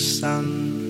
sun.